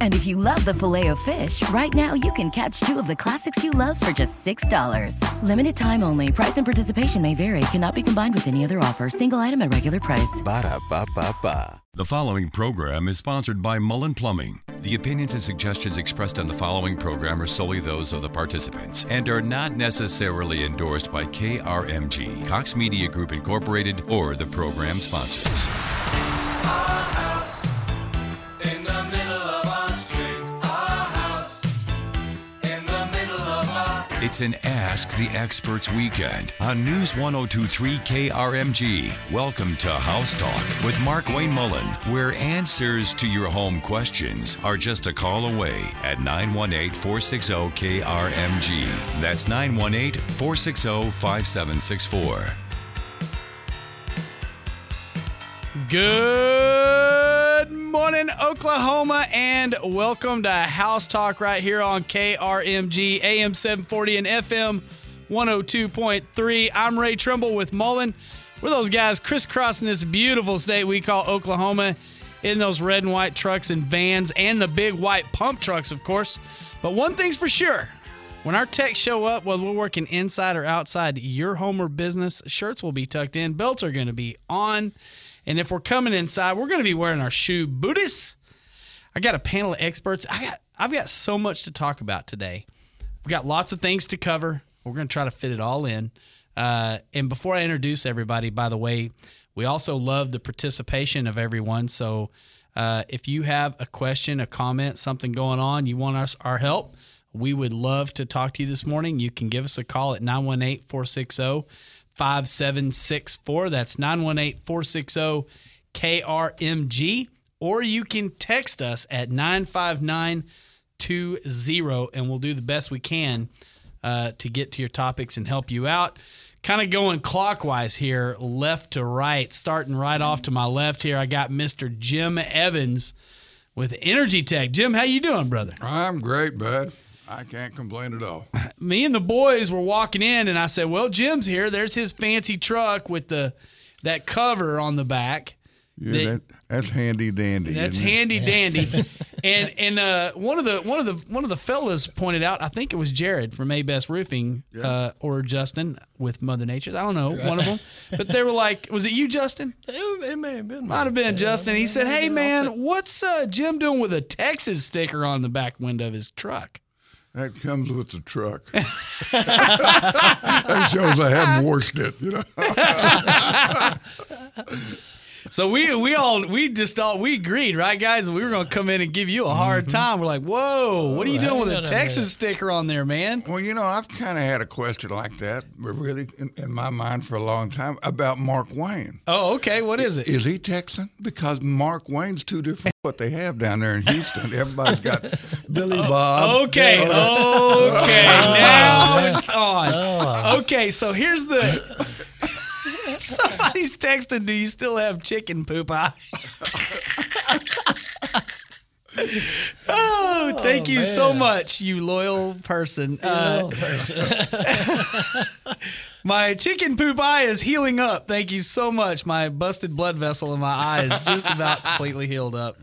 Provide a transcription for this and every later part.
And if you love the Filet-O-Fish, right now you can catch two of the classics you love for just $6. Limited time only. Price and participation may vary. Cannot be combined with any other offer. Single item at regular price. Ba da ba ba ba. The following program is sponsored by Mullen Plumbing. The opinions and suggestions expressed on the following program are solely those of the participants and are not necessarily endorsed by KRMG, Cox Media Group Incorporated, or the program sponsors. It's an Ask the Experts weekend on News 1023 KRMG. Welcome to House Talk with Mark Wayne Mullen, where answers to your home questions are just a call away at 918 460 KRMG. That's 918 460 5764. Good morning, Oklahoma, and welcome to House Talk right here on KRMG AM 740 and FM 102.3. I'm Ray Trimble with Mullen. We're those guys crisscrossing this beautiful state we call Oklahoma in those red and white trucks and vans and the big white pump trucks, of course. But one thing's for sure when our techs show up, whether we're working inside or outside your home or business, shirts will be tucked in, belts are going to be on. And if we're coming inside, we're going to be wearing our shoe booties. I got a panel of experts. I got I've got so much to talk about today. We've got lots of things to cover. We're going to try to fit it all in. Uh, and before I introduce everybody, by the way, we also love the participation of everyone. So uh, if you have a question, a comment, something going on, you want us our help, we would love to talk to you this morning. You can give us a call at 918 460 5764. That's 918 460 KRMG. Or you can text us at 95920 and we'll do the best we can uh, to get to your topics and help you out. Kind of going clockwise here, left to right. Starting right off to my left here, I got Mr. Jim Evans with Energy Tech. Jim, how you doing, brother? I'm great, bud. I can't complain at all. me and the boys were walking in and I said, "Well, Jim's here. There's his fancy truck with the that cover on the back. Yeah, They- that, that's handy dandy. That's isn't it? handy dandy." and and uh, one of the one of the one of the fellas pointed out, I think it was Jared from A Best Roofing uh, or Justin with Mother Nature's. I don't know, one of them. But they were like, "Was it you, Justin?" It, it may have been. Might have been Justin. He said, "Hey man, what's uh, Jim doing with a Texas sticker on the back window of his truck?" That comes with the truck. that shows I haven't washed it. You know. So we we all we just all we agreed, right, guys? We were gonna come in and give you a hard mm-hmm. time. We're like, whoa, what are you doing with a Hang on a Texas sticker on there, man? Well, you know, I've kind of had a question like that, really in, in my mind for a long time about Mark Wayne. Oh, okay. What is it? Is he Texan? Because Mark Wayne's two different what they have down there in Houston. Everybody's got Billy Bob. Oh, Okay, okay. Now it's on. Oh. Okay, so here's the. Somebody's texting. Do you still have chicken poop eye? oh, thank you so much, you loyal person. Uh, My chicken poop eye is healing up. Thank you so much. My busted blood vessel in my eye is just about completely healed up.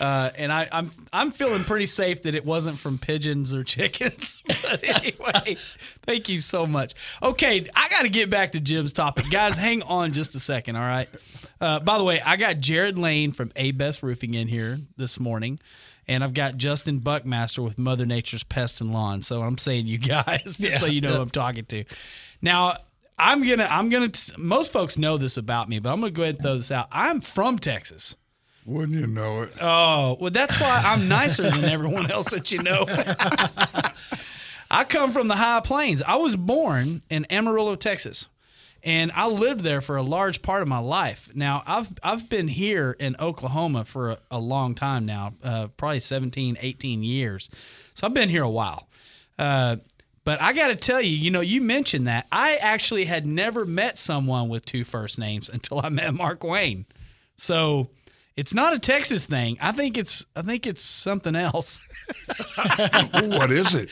Uh, and I, I'm I'm feeling pretty safe that it wasn't from pigeons or chickens. But anyway, thank you so much. Okay, I got to get back to Jim's topic, guys. Hang on just a second, all right? Uh, by the way, I got Jared Lane from A Best Roofing in here this morning, and I've got Justin Buckmaster with Mother Nature's Pest and Lawn. So I'm saying you guys, just so you know who I'm talking to. Now. I'm gonna, I'm gonna. Most folks know this about me, but I'm gonna go ahead and throw this out. I'm from Texas. Wouldn't you know it? Oh, well, that's why I'm nicer than everyone else that you know. I come from the high plains. I was born in Amarillo, Texas, and I lived there for a large part of my life. Now, I've I've been here in Oklahoma for a, a long time now, uh, probably 17, 18 years. So I've been here a while. Uh, but I got to tell you, you know, you mentioned that. I actually had never met someone with two first names until I met Mark Wayne. So It's not a Texas thing. I think it's I think it's something else. what is it?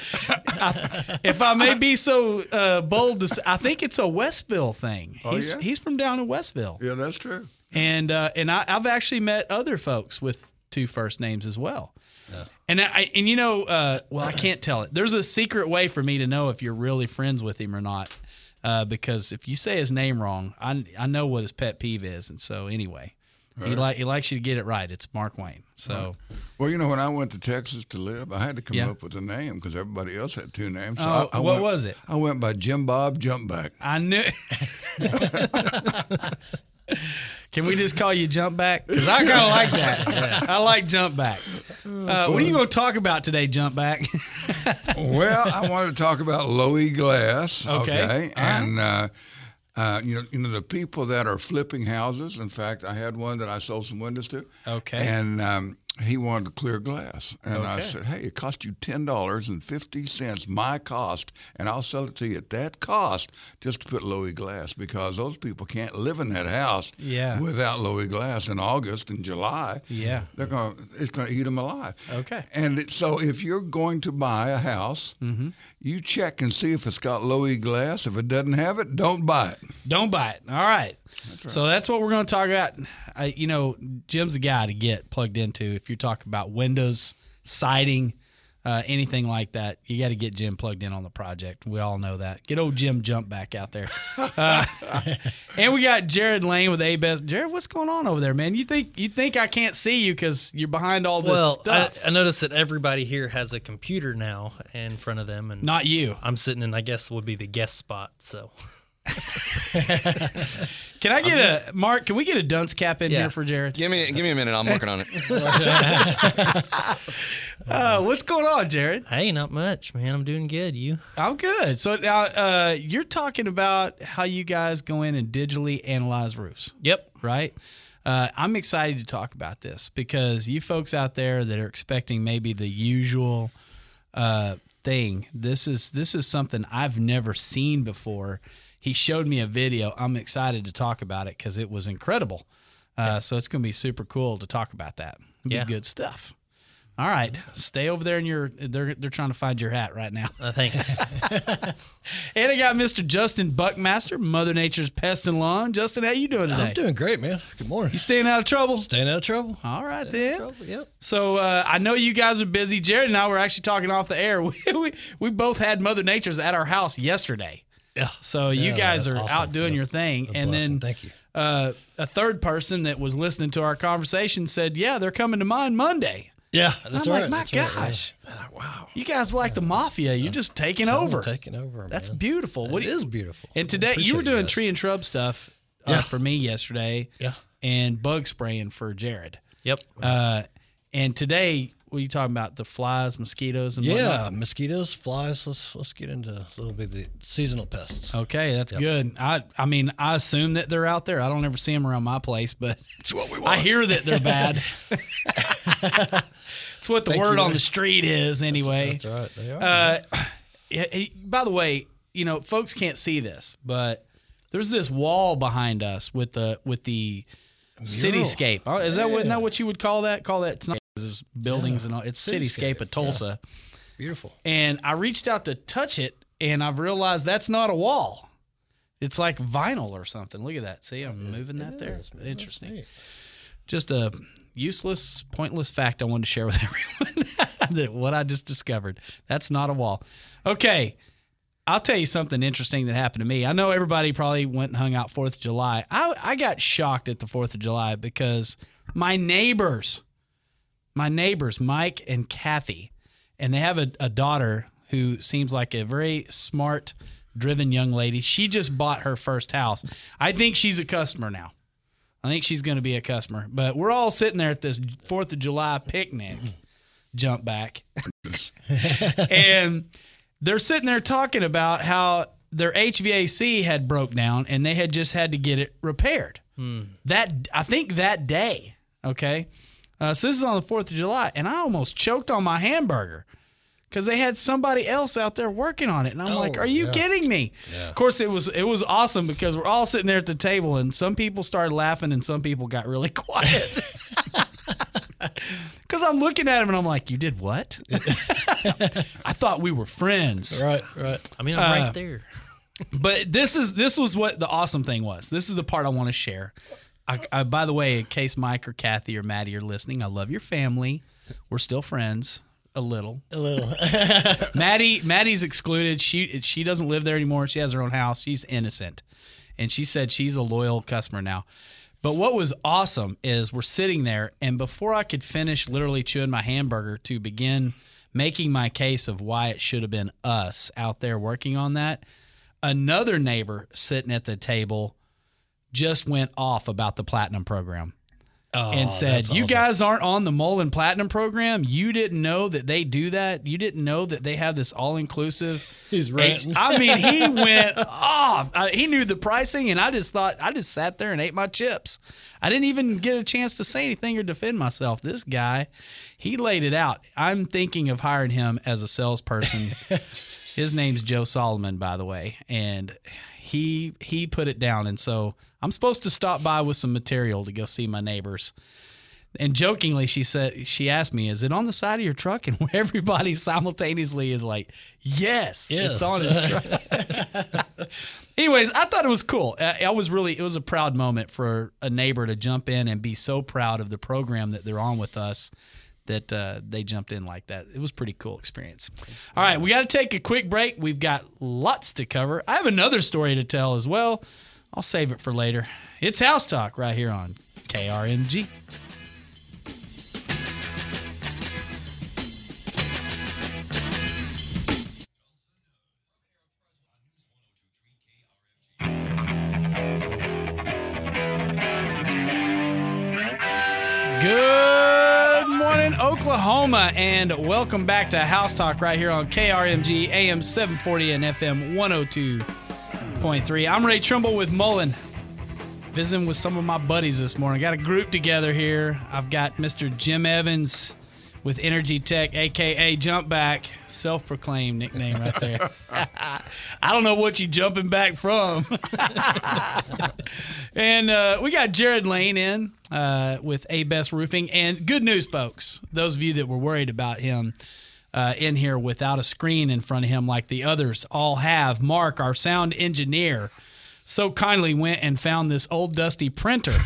if I may be so uh, bold to say, I think it's a Westville thing. Oh, he's yeah? he's from down in Westville. Yeah, that's true. and uh, and I, I've actually met other folks with two first names as well. Yeah. And I and you know, uh, well, I can't tell it. There's a secret way for me to know if you're really friends with him or not, uh, because if you say his name wrong, I I know what his pet peeve is, and so anyway, he like he likes you to get it right. It's Mark Wayne. So Well, you know, when I went to Texas to live, I had to come Yeah. up with a name because everybody else had two names. So Oh, I, I what went- was it? I went by Jim Bob Jumpback. I knew. Can we just call you jump back? Because I kind of like that. I like jump back. Uh, what are you going to talk about today, jump back? well, I wanted to talk about Lowy Glass. Okay. Okay. And, uh, uh, you know, you know the people that are flipping houses. In fact, I had one that I sold some windows to. Okay. And um, he wanted to clear glass, and I said, "Hey, it cost you ten dollars and fifty cents, my cost, and I'll sell it to you at that cost, just to put Lowy glass, because those people can't live in that house Yeah. without Lowy glass in August and July. Yeah. they're to It's going to eat them alive. Okay. And it, so, if you're going to buy a house, Mm-hmm. you check and see if it's got Lowy glass. If it doesn't have it, don't buy it. Don't buy it. All right. So that's what we're going to talk about. I, you know, Jim's a guy to get plugged into. If you're talking about windows, siding, uh, anything like that, you got to get Jim plugged in on the project. We all know that. Get old Jim Jump back out there. Uh, and we got Jared Lane with A Best. Jared, what's going on over there, man? You think you think I can't see you because you're behind all this stuff? Well, I, stuff? I noticed that everybody here has a computer now in front of them, and Not you. I'm sitting in, I guess, would be the guest spot. So Can I get a Mark? Can we get a dunce cap in Yeah. here for Jared? Give me, give me a minute. I'm working on it. Uh, what's going on, Jared? hey, not much, man. I'm doing good. You? I'm good. So now uh, you're talking about how you guys go in and digitally analyze roofs, Yep. right? Uh, I'm excited to talk about this because you folks out there that are expecting maybe the usual uh, thing, this is this is something I've never seen before. He showed me a video. I'm excited to talk about it because it was incredible. Uh, So it's going to be super cool to talk about that. It'll Yeah. Good stuff. All right, stay over there in your. They're they're trying to find your hat right now. Uh, thanks. And I got Mr. Justin Buckmaster, Mother Nature's Pest and Lawn. Justin, how you doing today? I'm doing great, man. Good morning. You staying out of trouble? Staying out of trouble. All right then. Trouble, yep. So uh, I know you guys are busy. Jared and I were actually talking off the air. We, we, we both had Mother Nature's at our house yesterday. Yeah. So you guys are awesome. out doing Yeah. your thing. And blessing. then Thank you. Uh, a third person that was listening to our conversation said, "Yeah, they're coming to mine Monday." Yeah, that's I'm right. like, my that's right, yeah. gosh, Wow. you guys are like the mafia. You're just taking 'em over. Taking over. That's man. beautiful. What It do you- beautiful. And today you were doing tree and shrub stuff uh, Yeah. for me yesterday. Yeah. And bug spraying for Jared. yep. Uh, and today, what are you talking about? The flies, mosquitoes, and Yeah, whatnot? mosquitoes, flies. Let's let's get into a little bit of the seasonal pests. Okay, that's good. I I mean, I assume that they're out there. I don't ever see them around my place, but That's what we want. I hear that they're bad. It's what the Thank word you. on the street is, anyway. That's right. They are. Uh, yeah, by the way, you know, folks can't see this, but there's this wall behind us with the with the cityscape. Oh, Is that what, isn't that what you would call that? Call that? There's buildings and all. It's cityscape of Tulsa. Beautiful. And I reached out to touch it, and I've realized that's not a wall. It's like vinyl or something. Look at that. See, I'm moving that there. is. Interesting. Just a useless, pointless fact I wanted to share with everyone. that what I just discovered. That's not a wall. Okay. I'll tell you something interesting that happened to me. I know everybody probably went and hung out Fourth of July. I, I got shocked at the Fourth of July because my neighbors, my neighbors, Mike and Kathy, and they have a, a daughter who seems like a very smart, driven young lady. She just bought her first house. I think she's a customer now. I think she's going to be a customer. But we're all sitting there at this Fourth of July picnic. Jump back, and they're sitting there talking about how their HVAC had broke down and they had just had to get it repaired. Hmm. That I think that day. Okay, uh, so this is on the Fourth of July, and I almost choked on my hamburger because they had somebody else out there working on it, and I'm like, Oh, "Are you yeah. kidding me?" Yeah. Of course, it was it was awesome because we're all sitting there at the table, and some people started laughing, and some people got really quiet. Because I'm looking at him and I'm like, "You did what?" I thought we were friends. Right, right. I mean, I'm Uh, right there. But this is this was what the awesome thing was. This is the part I want to share. I, I, by the way, in case Mike or Kathy or Maddie are listening, I love your family. We're still friends, a little. A little. Maddie, Maddie's excluded. She she doesn't live there anymore. She has her own house. She's innocent, and she said she's a loyal customer now. But what was awesome is we're sitting there, and before I could finish literally chewing my hamburger to begin making my case of why it should have been us out there working on that, another neighbor sitting at the table just went off about the platinum program Oh, and said, "You awesome. guys aren't on the Mullen Platinum program. You didn't know that they do that. You didn't know that they have this all-inclusive." He's ranting. I mean, he went off. I, he knew the pricing, and I just thought I just sat there and ate my chips. I didn't even get a chance to say anything or defend myself. This guy, he laid it out. I'm thinking of hiring him as a salesperson. His name's Joe Solomon, by the way, and he he put it down. And so I'm supposed to stop by with some material to go see my neighbors. And jokingly, she said she asked me, "Is it on the side of your truck?" And everybody simultaneously is like, "Yes, it's on his truck." Anyways, I thought it was cool. I, I was really it was a proud moment for a neighbor to jump in and be so proud of the program that they're on with us that uh, they jumped in like that. It was a pretty cool experience. All right, we got to take a quick break. We've got lots to cover. I have another story to tell as well. I'll save it for later. It's House Talk right here on KRMG. And welcome back to House Talk right here on KRMG AM 740 and FM 102.3. I'm Ray Trimble with Mullen, visiting with some of my buddies this morning. Got a group together here. I've got Mr. Jim Evans with Energy Tech, aka Jump Back, self proclaimed nickname right there. I don't know what you jumping back from. And uh, we got Jared Lane in uh, with A Best Roofing. And good news, folks. Those of you that were worried about him uh, in here without a screen in front of him like the others all have, Mark, our sound engineer, so kindly went and found this old dusty printer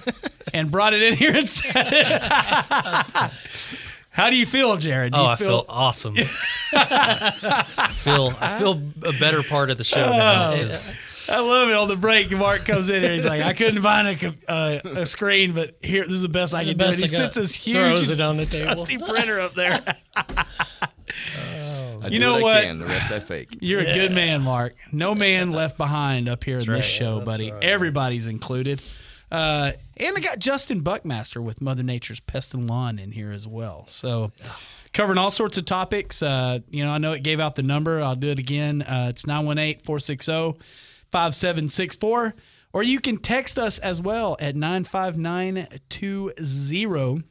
and brought it in here and set it. How do you feel, Jared? Do Oh, you I feel awesome. I feel I feel a better part of the show now. Oh. 'cause I love it. On the break, Mark comes in here. He's like, I couldn't find a, uh, a screen, but here, this is the best I can do. And he sits this huge Throws it on the table. dusty printer up there. I You do know what, what? I can. The rest I fake. You're a good man, Mark. No man left behind up here in this right. show, buddy. Everybody's included. Uh, and I got Justin Buckmaster with Mother Nature's Pest and Lawn in here as well. So, covering all sorts of topics. Uh, you know, I know it gave out the number. I'll do it again. Uh, it's 918 460 5764. Or you can text us as well at 95920.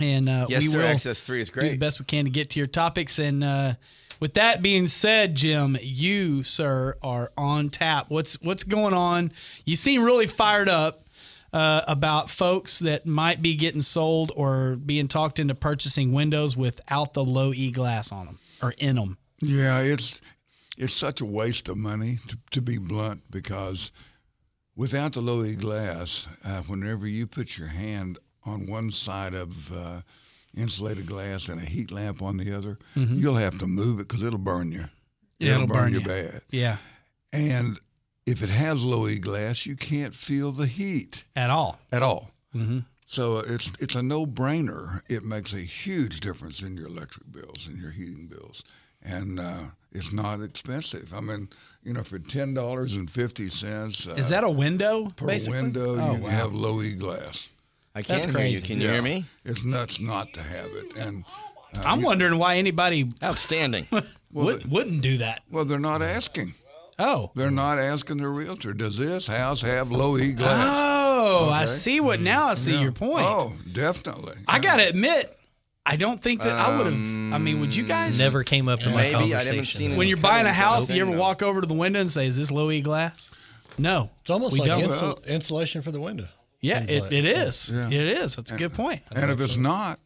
And uh, Yes, we sir. will Access three is great. do the best we can to get to your topics. And uh, with that being said, Jim, you sir are on tap. What's what's going on? You seem really fired up uh, about folks that might be getting sold or being talked into purchasing windows without the low E glass on them or in them. Yeah, it's it's such a waste of money to, to be blunt because without the low E glass, uh, whenever you put your hand on one side of uh, insulated glass and a heat lamp on the other, you'll have to move it because it'll burn you. Yeah, it'll, it'll burn, burn you. bad. Yeah, And if it has low E glass, you can't feel the heat at all. at all. Mm-hmm. So it's it's a no brainer. It makes a huge difference in your electric bills and your heating bills, and uh, it's not expensive. I mean, you know, for ten dollars and fifty cents uh, Is that a window? per basically? window, Oh, you wow. have low E glass. I That's can hear you. crazy. Can you hear me? It's nuts not to have it, and uh, I'm wondering why anybody Outstanding. would, wouldn't do that. well, they're not asking. Oh. They're not asking their realtor. Does this house have low E glass? Oh, I see what mm-hmm. now I see your point. Oh, definitely. I got to admit, I don't think that I would have. I um, mean, would you guys Never came up in my Maybe. I conversation. haven't seen When you're buying a house, do you ever though. walk over to the window and say, "Is this low E glass?" No, It's almost we like don't. insul- insulation for the window. yeah, it, like. it is. Yeah. It is. That's a good point. And if it's not,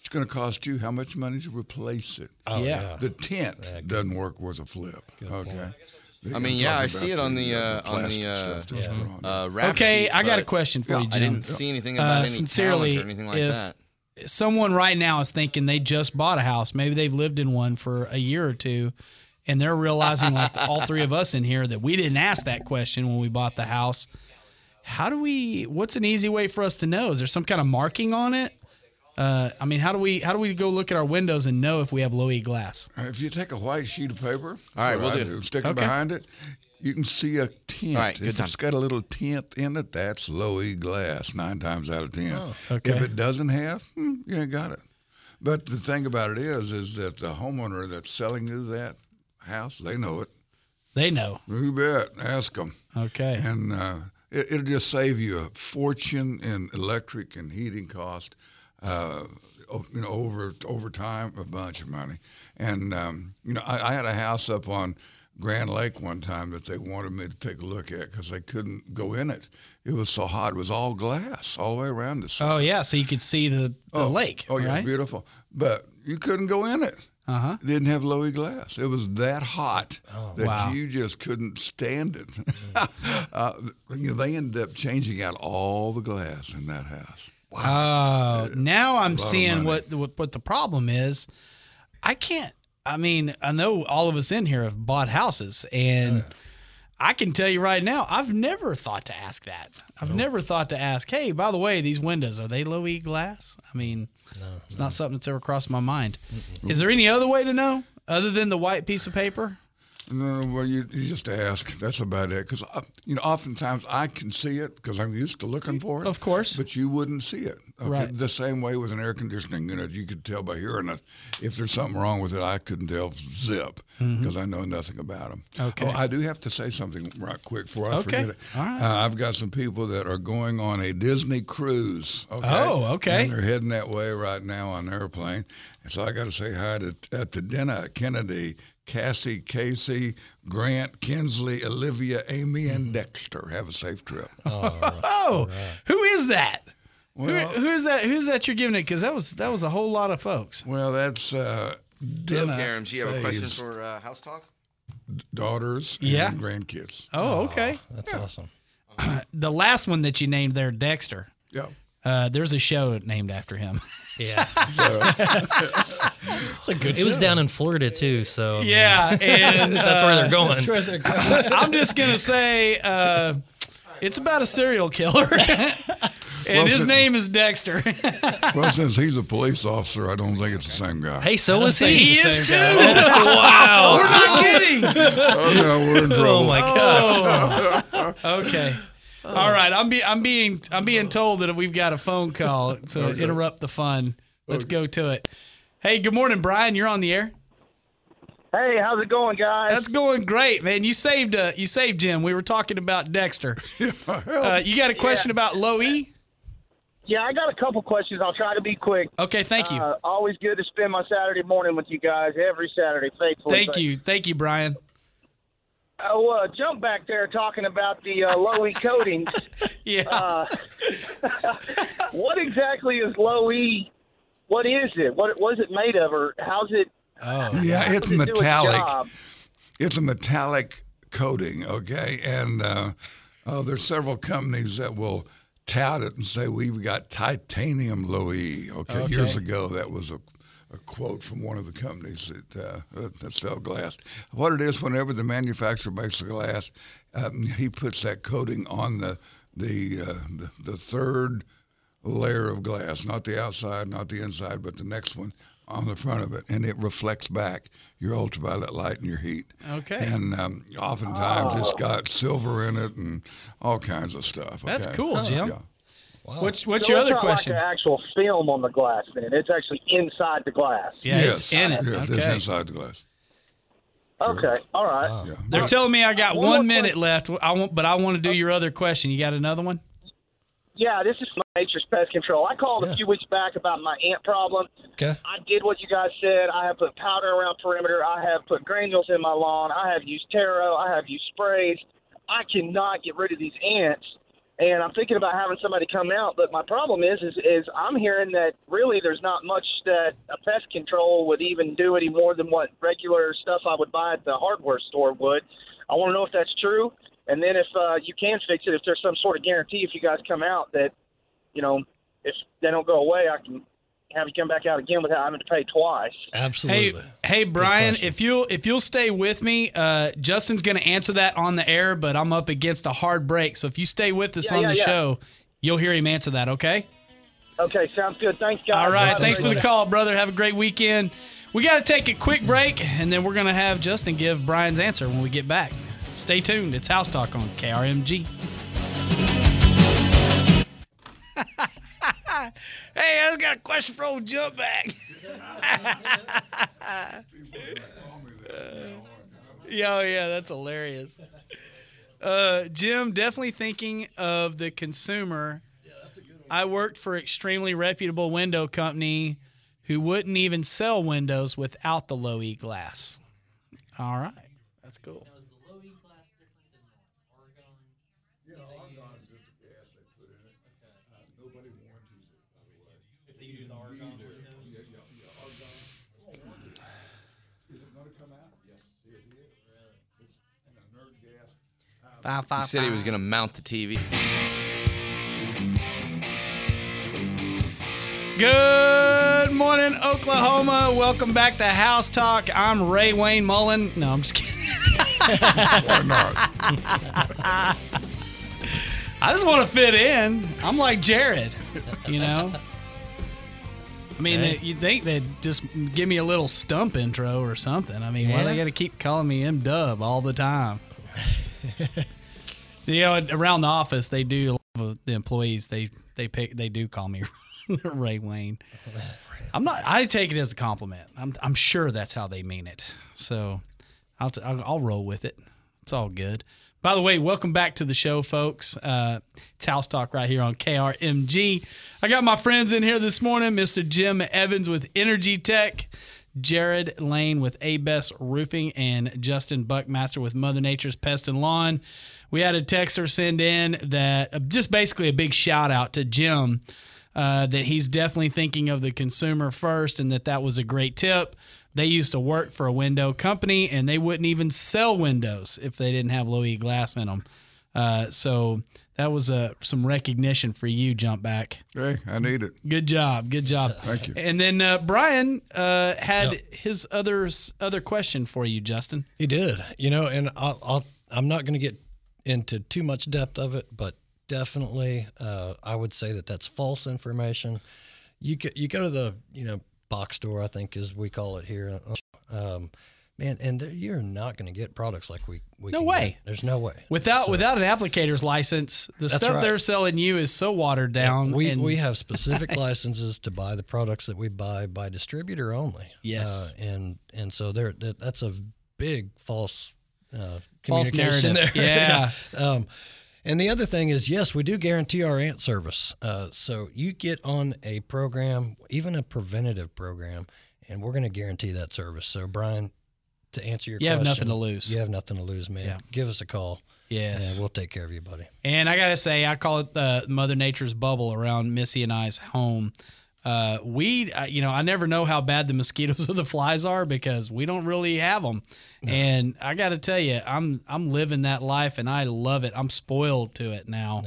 it's going to cost you how much money to replace it? Oh, yeah. The tent doesn't work worth a flip. Okay. I mean, yeah, I see it on the, uh, on the, uh, stuff that's put on it. Uh, rap Okay, sheet, I got a but question for Yeah, you, I Jim. didn't see anything Uh, about any sincerely, talent or anything like if- that. someone right now is thinking they just bought a house. Maybe they've lived in one for a year or two, and they're realizing, like all three of us in here, that we didn't ask that question when we bought the house. How do we? What's an easy way for us to know? Is there some kind of marking on it? Uh, I mean, how do we how do we go look at our windows and know if we have low E glass? Uh, If you take a white sheet of paper, All right, we'll I do. stick it Okay. behind it, you can see a tint. All right, good if time. it's got a little tint in it, that's low E glass nine times out of ten. Oh, okay. If it doesn't have, hmm, you ain't got it. But the thing about it is, is that the homeowner that's selling you that house, they know it. They know. You bet. Ask them. Okay. And uh, it, it'll just save you a fortune in electric and heating cost. Uh, you know, over over time, a bunch of money. And um, you know, I, I had a house up on Grand Lake one time that they wanted me to take a look at because they couldn't go in it. It was so hot. It was all glass all the way around the. Side. Oh yeah, so you could see the, the lake. Oh yeah, right? beautiful. But you couldn't go in it. Uh huh. It didn't have low E glass. It was that hot that Wow. you just couldn't stand it. uh, you know, they ended up changing out all the glass in that house. Oh, now I'm seeing what, what what the problem is. I can't. I mean, I know all of us in here have bought houses, and I can tell you right now, I've never thought to ask that. I've never thought to ask, hey, by the way, these windows are they low E glass? I mean, it's not something that's ever crossed my mind. Is there any other way to know other than the white piece of paper? No, well, you, you just ask. That's about it. Because you know, oftentimes I can see it because I'm used to looking for it. Of course. but you wouldn't see it. Okay? Right. The same way with an air conditioning unit, you could tell by hearing it. If there's something wrong with it, I couldn't tell zip because I know nothing about them. Mm-hmm. Okay. Oh, I do have to say something right quick before I Okay. forget it. All right. Uh, I've got some people that are going on a Disney cruise. Okay? Oh, okay. And they're heading that way right now on an airplane. And so I got to say hi to, uh, to Denna Kennedy, Cassie, Casey, Grant, Kinsley, Olivia, Amy, and Dexter. Have a safe trip. Oh, who is that? Well- who, who is that? Who's that you're giving it? Because that was that was a whole lot of folks. Well, that's uh, Denna. Karen, do you have a question for uh, House Talk? daughters Yeah. and grandkids. Oh, okay. That's awesome. The last one that you named there, Dexter. Yeah. Uh, there's a show named after him. Yeah. It's a good It was show. down in Florida too, so I mean, Yeah, and that's where they're going. That's where they're going. I'm just gonna say uh, it's about a serial killer, and his since- name is Dexter. Well, since he's a police officer, I don't think it's the same guy. Hey, so was he. he is too. wow. We're not kidding. Oh, no, we're in trouble. Oh my gosh. Okay. All right, I'm be, I'm being I'm being told that we've got a phone call, so interrupt the fun. Let's go to it. Hey, good morning, Brian. You're on the air. Hey, how's it going, guys? That's going great, man. You saved uh, you saved Jim. We were talking about Dexter. Uh, you got a question about low E? yeah, I got a couple questions. I'll try to be quick. Okay, thank you. Uh, always good to spend my Saturday morning with you guys every Saturday, faithfully. Thank you. Thank you, Brian. Oh, uh, jump back there talking about the uh, low E coatings. Yeah. Uh, what exactly is low E? What is it? What was it made of, or how's it? oh. Yeah, it's it metallic. It's a metallic coating, okay? And uh, uh, there's several companies that will tout it and say we've got titanium low E. Okay, years ago that was a, a quote from one of the companies that, uh, that that sell glass. What it is, whenever the manufacturer makes the glass, um, he puts that coating on the the, uh, the the third layer of glass, not the outside, not the inside, but the next one on the front of it, and it reflects back your ultraviolet light and your heat. Okay. And um, oftentimes it's got silver in it and all kinds of stuff. That's cool, Jim. Yeah. What's what's So your it's other not question? Like an actual film on the glass, then it's actually inside the glass. yeah, it's in it. Yes, it's inside the glass. Okay, all right. Yeah. They're telling me I got One one minute question. left. I want, but I want to do uh, your other question. You got another one? Yeah, this is Nature's Pest Control. I called Yeah. a few weeks back about my ant problem. Okay. I did what you guys said. I have put powder around perimeter. I have put granules in my lawn. I have used Terro. I have used sprays. I cannot get rid of these ants, and I'm thinking about having somebody come out. But my problem is, is, is I'm hearing that really there's not much that a pest control would even do any more than what regular stuff I would buy at the hardware store would. I want to know if that's true, and then if uh, you can fix it, if there's some sort of guarantee if you guys come out that, you know, if they don't go away, I can have you come back out again without having to pay twice. Absolutely. Hey, hey, Brian, if you'll if you'll stay with me, uh, Justin's going to answer that on the air, but I'm up against a hard break. So if you stay with us Yeah, on yeah, the yeah. show, you'll hear him answer that. Okay. Okay, sounds good. Thanks, guys. All right. Thanks for the call, brother. Have a great weekend. We got to take a quick break, and then we're going to have Justin give Brian's answer when we get back. Stay tuned. It's House Talk on KRMG. Hey, I got a question for old Jump Back. Yeah, oh, yeah, that's hilarious. Uh, Jim, definitely thinking of the consumer. Yeah, I worked for extremely reputable window company who wouldn't even sell windows without the low E glass. All right, that's cool. Five, He five, said he was going to mount the TV. Good morning, Oklahoma. Welcome back to House Talk. I'm Ray Wayne Mullen. No, I'm just kidding. Why not? I just want to fit in. I'm like Jared, you know. I mean, Hey. you'd think they'd just give me a little stump intro or something. I mean, why they Yeah. got to keep calling me M Dub all the time? you know, around the office, they do. The employees they they pick they do call me Ray Wayne. I'm not. I take it as a compliment. I'm I'm sure that's how they mean it. So I'll t- I'll, I'll roll with it. It's all good. By the way, welcome back to the show, folks. Uh, it's House Talk right here on KRMG. I got my friends in here this morning Mr. Jim Evans with Energy Tech, Jared Lane with A Best Roofing, and Justin Buckmaster with Mother Nature's Pest and Lawn. We had a texter send in that uh, just basically a big shout out to Jim uh, that he's definitely thinking of the consumer first and that that was a great tip. They used to work for a window company and they wouldn't even sell windows if they didn't have low E glass in them. Uh, so that was uh, some recognition for you, Jump Back. Hey, I need it. Good job, good job. Thank you. And then uh, Brian uh, had Yep. his other other question for you, Justin. He did, you know, and I'll, I'll I'm not going to get into too much depth of it, but definitely, uh, I would say that that's false information. You go, you go to the you know box store, I think as we call it here, um, man, and there, you're not going to get products like we we No way. get. There's no way Without So- without an applicator's license, the stuff right. they're selling you is so watered down. We and we have specific licenses to buy the products that we buy by distributor only. Yes. uh, and and so there that, that's a big false uh, False communication narrative. there. Yeah. um, and the other thing is, yes, we do guarantee our ant service. Uh, so you get on a program, even a preventative program, and we're going to guarantee that service. So Brian, to answer your You have nothing to lose. You have nothing to lose, man. Yeah. Give us a call. Yes. and we'll take care of you, buddy. And I gotta say, I call it the Mother Nature's bubble around Missy and I's home. Uh, we, uh, you know, I never know how bad the mosquitoes or the flies are because we don't really have them. And I got to tell you, I'm I'm living that life and I love it. I'm spoiled to it now.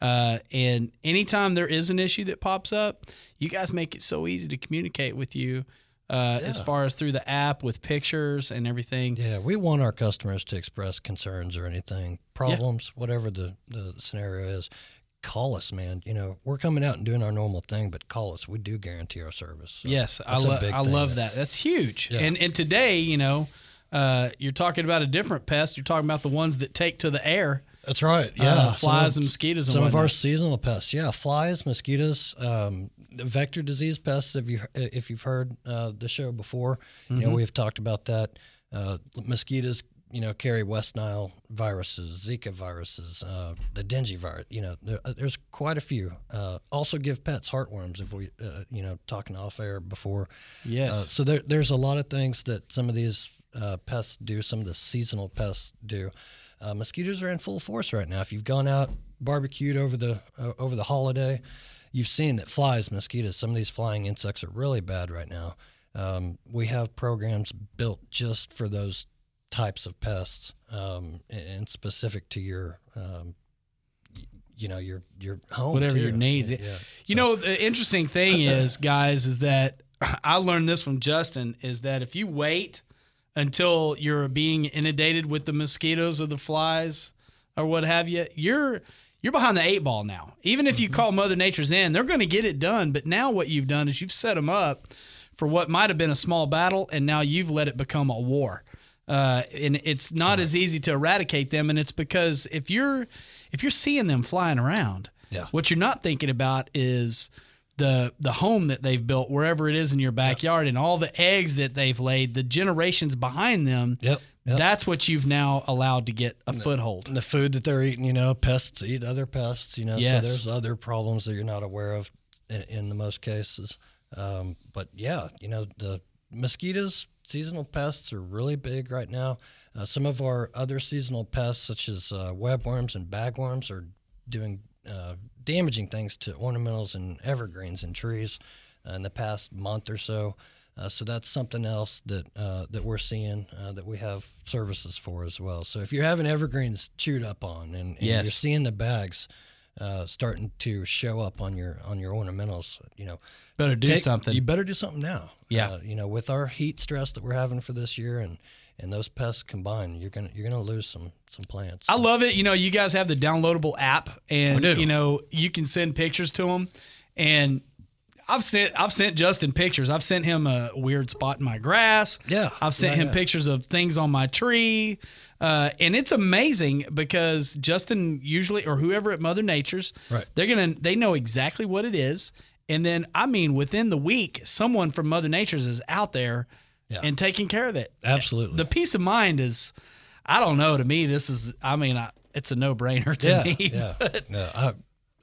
Uh, and anytime there is an issue that pops up, you guys make it so easy to communicate with you. Uh, as far as through the app with pictures and everything. Yeah, we want our customers to express concerns or anything, problems, whatever the, the scenario is. Call us, man. You know, we're coming out and doing our normal thing, but call us. We do guarantee our service. So Yes, I, lo- I love that. That's huge. Yeah. And and today, you know, uh, you're talking about a different pest. You're talking about the ones that take to the air. That's right. Uh, Yeah, Some flies of- and mosquitoes. And Some of our seasonal pests, yeah, flies, mosquitoes, um, vector disease pests. If you if you've heard uh, the show before, you Mm-hmm. know we've talked about that. Uh, mosquitoes, you know carry West Nile viruses, Zika viruses, uh, the dengue virus. You know, there, uh, there's quite a few. Uh, also, give pets heartworms. If we, uh, you know, talking off air before. Yes. Uh, so there, there's a lot of things that some of these uh, pests do. Some of the seasonal pests do. Uh, mosquitoes are in full force right now. If you've gone out barbecued over the uh, over the holiday, you've seen that flies, mosquitoes, some of these flying insects are really bad right now. Um, we have programs built just for those types of pests um, and specific to your, um, you know, your your home, whatever too. your needs. Yeah, yeah. You know, the interesting thing is, guys, is that I learned this from Justin is that if you wait until you're being inundated with the mosquitoes or the flies or what have you, you're you're behind the eight ball now. Even if you Mm-hmm. call Mother Nature's in, they're going to get it done. But now what you've done is you've set them up for what might have been a small battle, and now you've let it become a war. Uh, and it's not as easy to eradicate them, and it's because if you're if you're seeing them flying around, Yeah. what you're not thinking about is the the home that they've built wherever it is in your backyard and all the eggs that they've laid, the generations behind them. Yep. Yep. That's what you've now allowed to get a foothold. And the food that they're eating, you know, pests eat other pests, you know, Yes. so there's other problems that you're not aware of in, in the most cases. Um, but yeah, you know, the mosquitoes, seasonal pests are really big right now. Uh, some of our other seasonal pests, such as uh, webworms and bagworms, are doing uh, damaging things to ornamentals and evergreens and trees uh, in the past month or so. Uh, so that's something else that uh, that we're seeing uh, that we have services for as well. So if you're having evergreens chewed up on and, and you're seeing the bags uh, starting to show up on your on your ornamentals, you know, Better do take- something. You better do something now. Yeah. Uh, you know, with our heat stress that we're having for this year and and those pests combined, you're gonna you're gonna lose some some plants. I love it. You know, you guys have the downloadable app, and you know you can send pictures to them. And I've sent I've sent Justin pictures. I've sent him a weird spot in my grass. Yeah. I've sent Yeah, him yeah. pictures of things on my tree. Uh, and it's amazing because Justin usually or whoever at Mother Nature's, Right. they're gonna they know exactly what it is. And then I mean within the week, someone from Mother Nature's is out there Yeah. and taking care of it. Absolutely. The peace of mind is I don't know. To me, this is. I mean, I, it's a no brainer to yeah, me. yeah. but- No, I,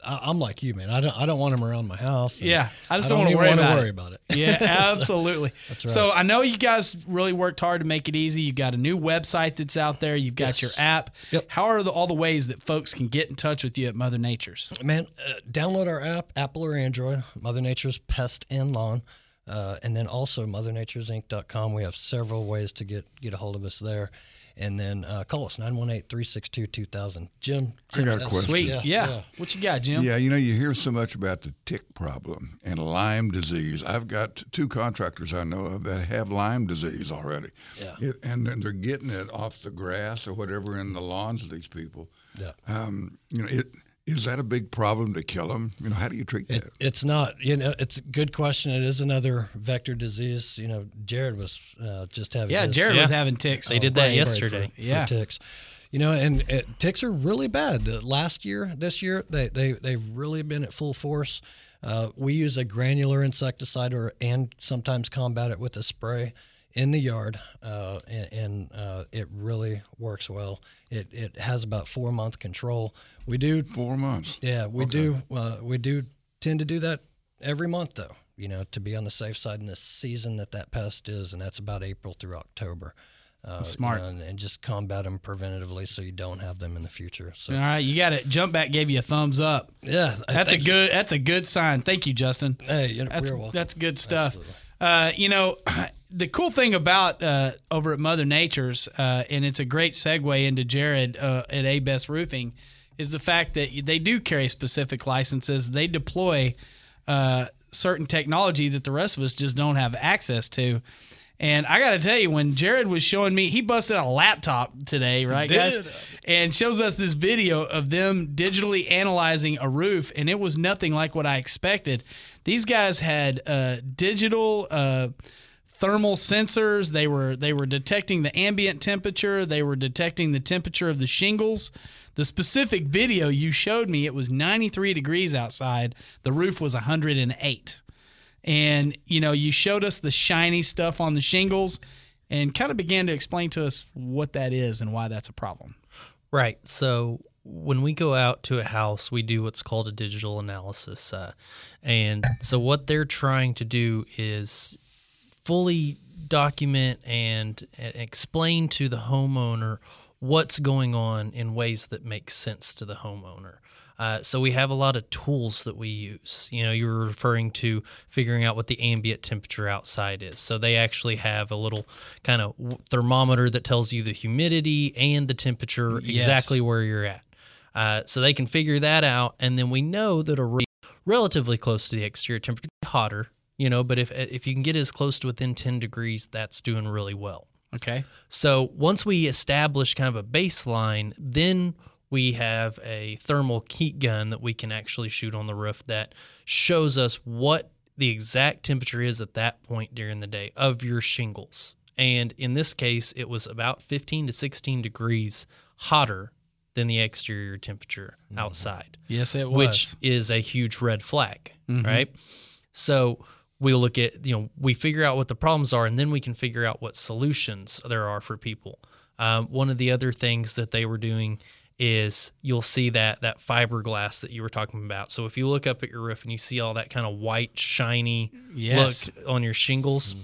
I, I'm like you, man. I don't I don't want them around my house. yeah. I just don't, don't want to worry, about, worry it. about it. Yeah, absolutely. That's right. So I know you guys really worked hard to make it easy. You've got a new website that's out there. You've got Yes. your app. Yep. How are the, all the ways that folks can get in touch with you at Mother Nature's? Man, uh, download our app, Apple or Android, Mother Nature's Pest and Lawn. Uh, and then also mothernaturesinc.com. We have several ways to get, get a hold of us there. And then uh, call us 918 362 2000. Jim, I got a question. Sweet. Yeah. What you got, Jim? Yeah, you know, you hear so much about the tick problem and Lyme disease. I've got two contractors I know of that have Lyme disease already. Yeah. It, and then they're getting it off the grass or whatever in the lawns of these people. Yeah. Um, you know, it is that a big problem to kill them? You know, how do you treat It, that? it's not. You know, it's a good question. It is another vector disease. You know, Jared was uh, just having. Yeah, his- Jared Yeah. was having ticks. They did that yesterday. For, for Yeah. ticks. You know, and uh, ticks are really bad. The last year, this year, they they they've really been at full force. Uh, we use a granular insecticide, or and sometimes combat it with a spray in the yard, uh, and, and uh, it really works well. It it has about four month control. We do Four months. yeah, we do. Uh, we do tend to do that every month, though. You know, to be on the safe side in the season that that pest is, and that's about April through October. Uh, you Smart. know, and, and just combat them preventatively so you don't have them in the future. So All right, you got it. Jump back gave you a thumbs up. yeah, That's a thank you. good. That's a good sign. Thank you, Justin. Hey, you That's that's good stuff. Uh, you know, the cool thing about uh, over at Mother Nature's, uh, and it's a great segue into Jared uh, at A Best Roofing, is the fact that they do carry specific licenses. They deploy uh, certain technology that the rest of us just don't have access to. And I got to tell you, when Jared was showing me, he busted out a laptop today, right, guys? And shows us this video of them digitally analyzing a roof, and it was nothing like what I expected. These guys had uh, digital uh, thermal sensors. They were they were detecting the ambient temperature. They were detecting the temperature of the shingles. The specific video you showed me, it was 93 degrees outside. The roof was 108 and you know you showed us the shiny stuff on the shingles and kind of began to explain to us what that is and why that's a problem. Right. So when we go out to a house, we do what's called a digital analysis. Uh, and so what they're trying to do is fully document and, and explain to the homeowner what's going on in ways that make sense to the homeowner. Uh, so we have a lot of tools that we use. You know, you were referring to figuring out what the ambient temperature outside is. So they actually have a little kind of thermometer that tells you the humidity and the temperature Yes. exactly where you're at. Uh, so they can figure that out, and then we know that a re- relatively close to the exterior temperature, hotter. You know, but if if you can get as close to within 10 degrees, that's doing really well. Okay. So once we establish kind of a baseline, then we have a thermal heat gun that we can actually shoot on the roof that shows us what the exact temperature is at that point during the day of your shingles. And in this case, it was about 15 to 16 degrees hotter than the exterior temperature outside. Yes, it was. Which is a huge red flag, Mhm. right? So we look at, you know, we figure out what the problems are and then we can figure out what solutions there are for people. Um, one of the other things that they were doing is you'll see that that fiberglass that you were talking about. So if you look up at your roof and you see all that kind of white shiny Yes. look on your shingles,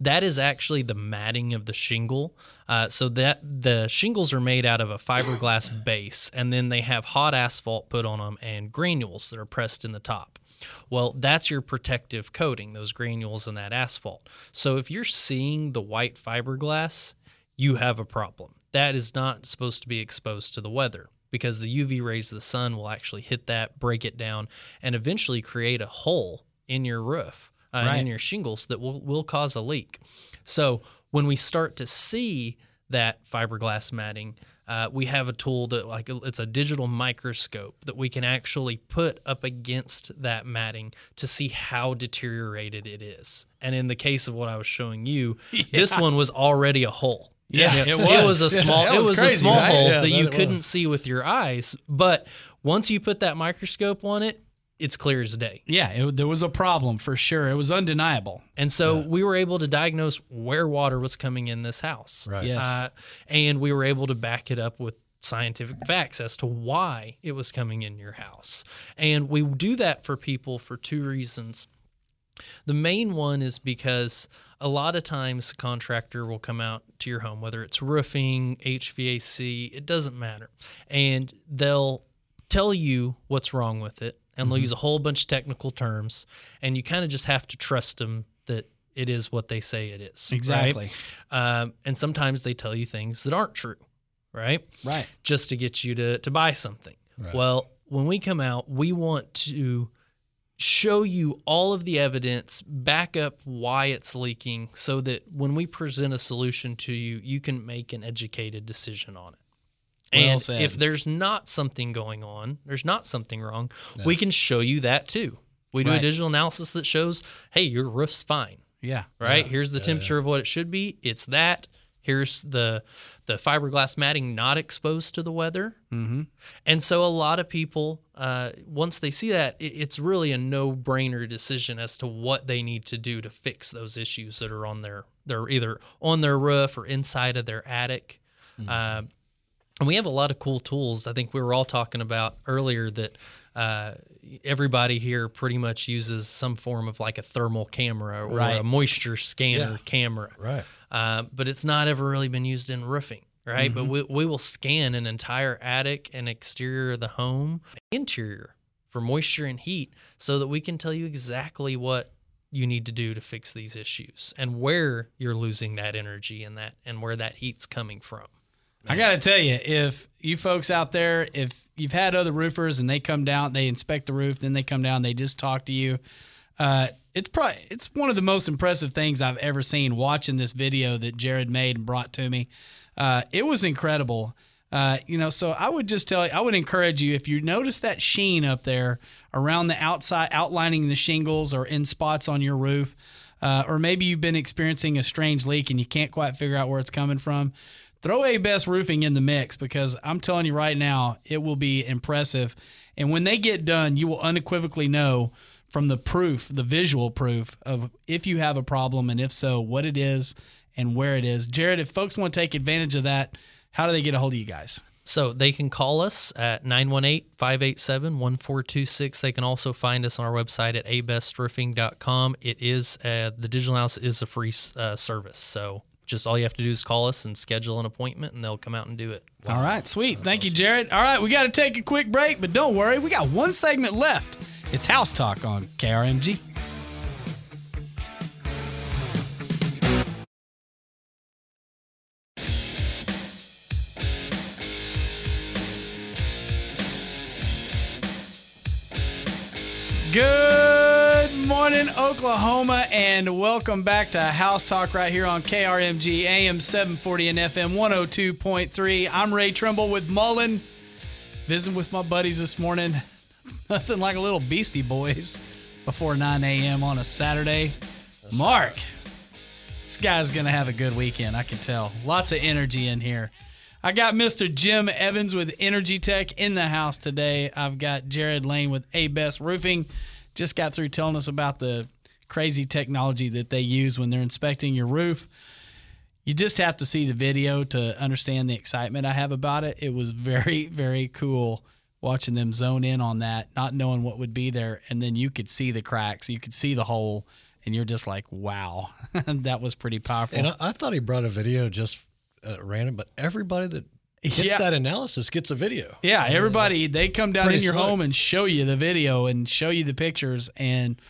that is actually the matting of the shingle. Uh, so that the shingles are made out of a fiberglass base, and then they have hot asphalt put on them and granules that are pressed in the top. Well, that's your protective coating, those granules and that asphalt. So if you're seeing the white fiberglass, you have a problem. That is not supposed to be exposed to the weather because the UV rays of the sun will actually hit that, break it down, and eventually create a hole in your roof uh, and in your shingles that will, will cause a leak. So when we start to see that fiberglass matting, uh, we have a tool that like it's a digital microscope that we can actually put up against that matting to see how deteriorated it is. And in the case of what I was showing you, this one was already a hole. Yeah, it, it was. was. a Yeah, small. that it was was crazy, a small right? hole Yeah, that you that it couldn't was. see with your eyes. But once you put that microscope on it, it's clear as day. Yeah, it, there was a problem for sure. It was undeniable. And so we were able to diagnose where water was coming in this house. Right. Yes. Uh, and we were able to back it up with scientific facts as to why it was coming in your house. And we do that for people for two reasons. The main one is because a lot of times a contractor will come out to your home, whether it's roofing, HVAC, it doesn't matter. And they'll tell you what's wrong with it and they'll use a whole bunch of technical terms and you kind of just have to trust them that it is what they say it is. right? Exactly. Um, and sometimes they tell you things that aren't true, right? Right. Just to get you to, to buy something. Well, when we come out, we want to show you all of the evidence, back up why it's leaking, so that when we present a solution to you, you can make an educated decision on it. Well and said. if there's not something going on, there's not something wrong, we can show you that too. We do a digital analysis that shows, hey, your roof's fine Yeah. right? Here's the temperature of what it should be. It's that. Here's the the fiberglass matting not exposed to the weather. Mm-hmm. And so a lot of people, uh, once they see that, it, it's really a no brainer decision as to what they need to do to fix those issues that are on their they're either on their roof or inside of their attic. Um, and we have a lot of cool tools. I think we were all talking about earlier that uh, everybody here pretty much uses some form of like a thermal camera or Right. a moisture scanner Yeah. camera. Right. Uh, but it's not ever really been used in roofing, right? But we, we will scan an entire attic and exterior of the home, interior for moisture and heat so that we can tell you exactly what you need to do to fix these issues and where you're losing that energy and that and where that heat's coming from. I got to tell you, if you folks out there, if you've had other roofers and they come down, they inspect the roof, then they come down, they just talk to you. Uh, it's probably it's one of the most impressive things I've ever seen. Watching this video that Jared made and brought to me, uh, it was incredible. Uh, you know, so I would just tell you, I would encourage you if you notice that sheen up there around the outside, outlining the shingles or in spots on your roof, uh, or maybe you've been experiencing a strange leak and you can't quite figure out where it's coming from. Throw A-Best Roofing in the mix because I'm telling you right now, it will be impressive. And when they get done, you will unequivocally know from the proof, the visual proof of if you have a problem and if so, what it is and where it is. Jared, if folks want to take advantage of that, how do they get a hold of you guys? So they can call us at 918-587-1426. They can also find us on our website at abestroofing.com. It is uh, the digital analysis is a free uh, service. So just all you have to do is call us and schedule an appointment and they'll come out and do it. All right, sweet. Thank you, Jared. All right, we got to take a quick break, but don't worry, we got one segment left. It's House Talk on KRMG. Oklahoma, and welcome back to House Talk right here on KRMG AM 740 and FM 102.3. I'm Ray Trumbull with Mullin, visiting with my buddies this morning. Nothing like a little Beastie Boys before 9 a.m. on a Saturday. Mark, this guy's going to have a good weekend, I can tell. Lots of energy in here. I got Mr. Jim Evans with Energy Tech in the house today. I've got Jared Lane with A-Best Roofing. Just got through telling us about the crazy technology that they use when they're inspecting your roof. You just have to see the video to understand the excitement I have about it. It was very, very cool watching them zone in on that, not knowing what would be there. And then you could see the cracks, you could see the hole, and you're just like, wow, that was pretty powerful. And I, I thought he brought a video just uh, random, but everybody that gets Yeah. that analysis gets a video. Yeah, everybody they come down Pretty in your slick. home and show you the video and show you the pictures, and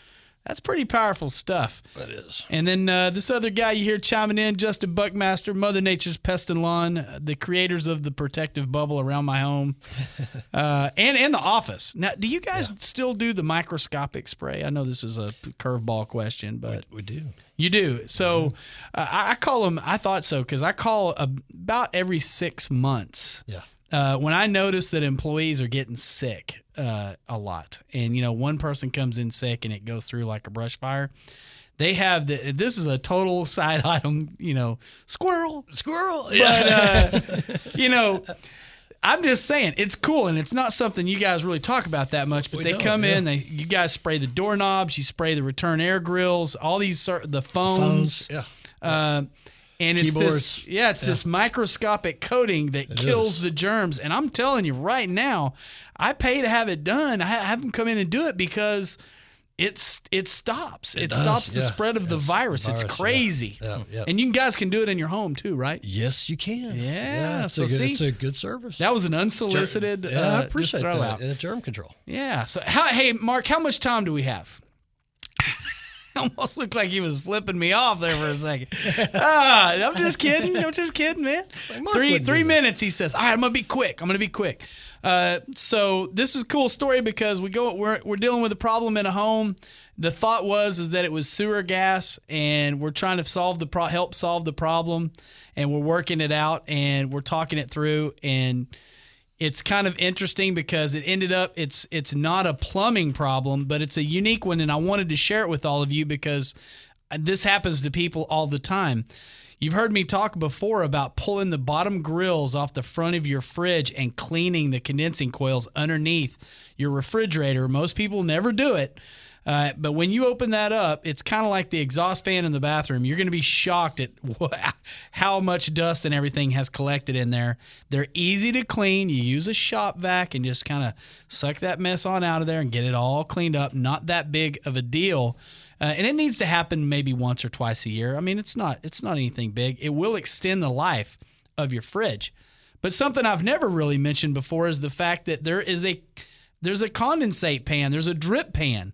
that's pretty powerful stuff. That is. And then uh, this other guy you hear chiming in, Justin Buckmaster, Mother Nature's Pest and Lawn, the creators of the protective bubble around my home, uh, and and the office. Now, do you guys still do the microscopic spray? I know this is a curveball question, but We do. you do. So uh, I I call them. I thought so because I call about every six months Yeah. uh, when I notice that employees are getting sick uh, a lot, and you know one person comes in sick and it goes through like a brush fire, they have the. This is a total side item, you know, squirrel, Squirrel. but uh, you know. I'm just saying it's cool and it's not something you guys really talk about that much. But We they don't, come in, they you guys spray the doorknobs, you spray the return air grills, all these the phones, Phones. Yeah. um, and it's this, yeah, it's this microscopic coating that kills is. the germs. And I'm telling you right now, I pay to have it done. I have them come in and do it because it's it stops. It, does, stops the yeah. spread of the virus. It's virus, yeah. crazy. Yeah, yeah. And you guys can do it in your home too, right? Yes, you can. Yeah, it's so a good, see? it's a good service. That was an unsolicited. yeah, uh, I appreciate throw that. out. Germ control. Yeah. So, how, hey, Mark, how much time do we have? Almost looked like he was flipping me off there for a second. ah, I'm just kidding. I'm just kidding, man. Three three minutes. He says. All right, I'm gonna be quick. I'm gonna be quick. Uh, so this is a cool story because we go. We're we're dealing with a problem in a home. The thought was is that it was sewer gas, and we're trying to solve the pro- help solve the problem, and we're working it out, and we're talking it through, and it's kind of interesting because it ended up it's it's not a plumbing problem, but it's a unique one, and I wanted to share it with all of you because this happens to people all the time. You've heard me talk before about pulling the bottom grills off the front of your fridge and cleaning the condensing coils underneath your refrigerator. Most people never do it. Uh, but when you open that up, it's kind of like the exhaust fan in the bathroom. You're going to be shocked at wha- how much dust and everything has collected in there. They're easy to clean. You use a shop vac and just kind of suck that mess on out of there and get it all cleaned up. Not that big of a deal. Uh, and it needs to happen maybe once or twice a year. I mean, it's not it's not anything big. It will extend the life of your fridge. But something I've never really mentioned before is the fact that there is a there's a condensate pan, there's a drip pan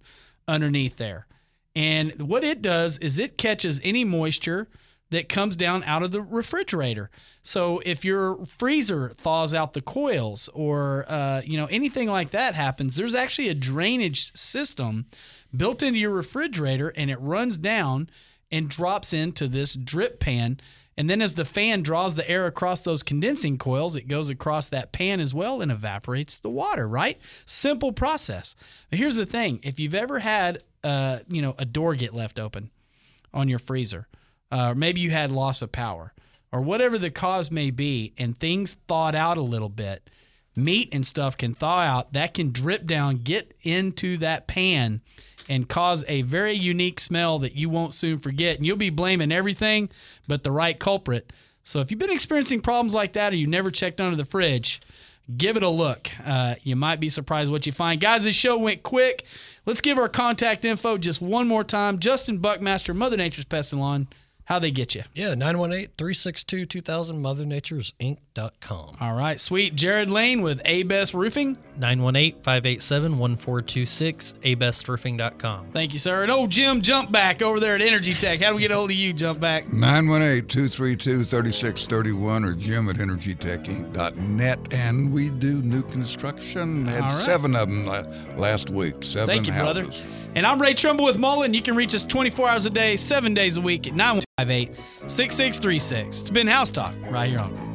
underneath there. And what it does is it catches any moisture that comes down out of the refrigerator. So if your freezer thaws out the coils or uh, you know anything like that happens, there's actually a drainage system built into your refrigerator, and it runs down and drops into this drip pan. And then as the fan draws the air across those condensing coils, it goes across that pan as well and evaporates the water, right? Simple process. But here's the thing. If you've ever had uh, you know, a door get left open on your freezer, uh, or maybe you had loss of power, or whatever the cause may be, and things thawed out a little bit, meat and stuff can thaw out, that can drip down, get into that pan, and cause a very unique smell that you won't soon forget. And you'll be blaming everything but the right culprit. So if you've been experiencing problems like that or you never checked under the fridge, give it a look. Uh, you might be surprised what you find. Guys, this show went quick. Let's give our contact info just one more time. Justin Buckmaster, Mother Nature's Pest and Lawn. How they get you? Yeah, 918-362-2000, mothernaturesinc.com. All right, sweet. Jared Lane with A-Best Roofing. 918-587-1426, abestroofing.com. Thank you, sir. And old Jim Jumpback over there at Energy Tech. How do we get a hold of you, Jumpback? 918-232-3631 or jim at energytechinc.net. And we do new construction. Had right. seven of them last week. Seven Thank you, houses. brother. And I'm Ray Trumbull with Mullin. You can reach us 24 hours a day, seven days a week at 958 6636. It's been House Talk right here on